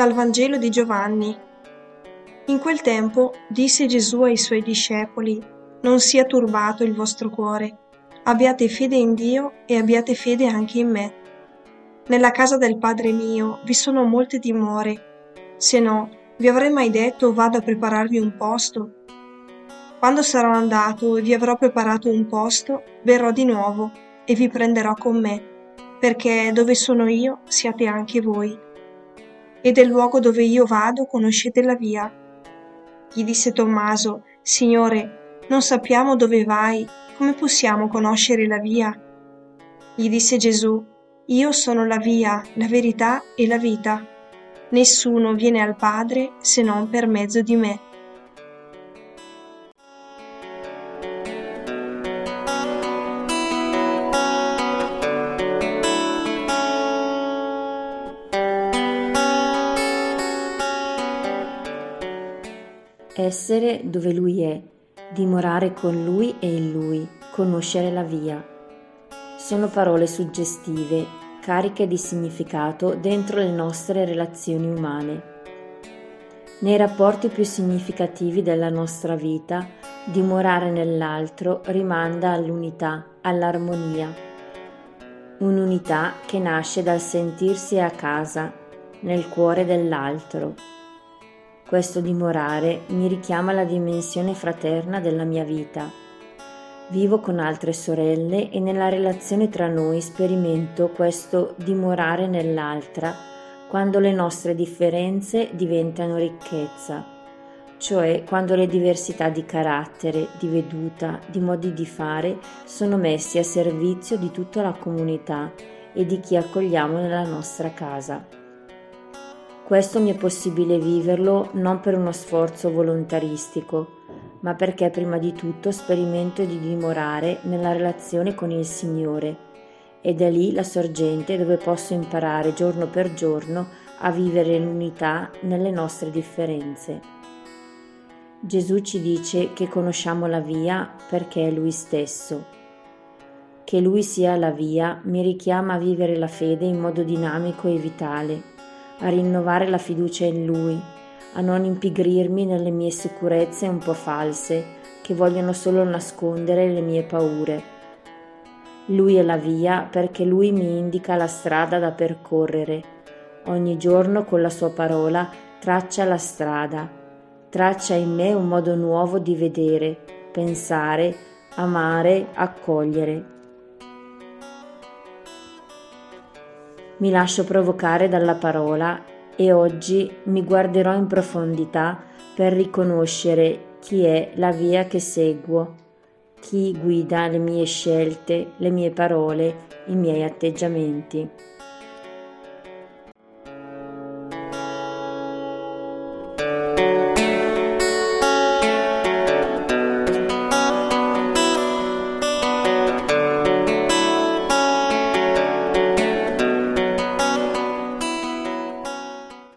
Dal Vangelo di Giovanni. In quel tempo disse Gesù ai suoi discepoli, Non sia turbato il vostro cuore, abbiate fede in Dio e abbiate fede anche in me. Nella casa del Padre mio vi sono molte dimore, se no, vi avrei mai detto vado a prepararvi un posto? Quando sarò andato e vi avrò preparato un posto, verrò di nuovo e vi prenderò con me, perché dove sono io siate anche voi. E del luogo dove io vado conoscete la via. Gli disse Tommaso, Signore, non sappiamo dove vai, come possiamo conoscere la via? Gli disse Gesù, Io sono la via, la verità e la vita. Nessuno viene al Padre se non per mezzo di me. Essere dove Lui è, dimorare con Lui e in Lui, conoscere la via. Sono parole suggestive, cariche di significato dentro le nostre relazioni umane. Nei rapporti più significativi della nostra vita, dimorare nell'altro rimanda all'unità, all'armonia. Un'unità che nasce dal sentirsi a casa, nel cuore dell'altro questo dimorare mi richiama alla dimensione fraterna della mia vita. Vivo con altre sorelle e nella relazione tra noi sperimento questo dimorare nell'altra quando le nostre differenze diventano ricchezza, cioè quando le diversità di carattere, di veduta, di modi di fare sono messi a servizio di tutta la comunità e di chi accogliamo nella nostra casa. Questo mi è possibile viverlo non per uno sforzo volontaristico, ma perché prima di tutto sperimento di dimorare nella relazione con il Signore ed è lì la sorgente dove posso imparare giorno per giorno a vivere l'unità nelle nostre differenze. Gesù ci dice che conosciamo la via perché è Lui stesso. Che Lui sia la via mi richiama a vivere la fede in modo dinamico e vitale a rinnovare la fiducia in Lui, a non impigrirmi nelle mie sicurezze un po' false che vogliono solo nascondere le mie paure. Lui è la via perché Lui mi indica la strada da percorrere. Ogni giorno con la sua parola traccia la strada, traccia in me un modo nuovo di vedere, pensare, amare, accogliere. Mi lascio provocare dalla parola e oggi mi guarderò in profondità per riconoscere chi è la via che seguo, chi guida le mie scelte, le mie parole, i miei atteggiamenti.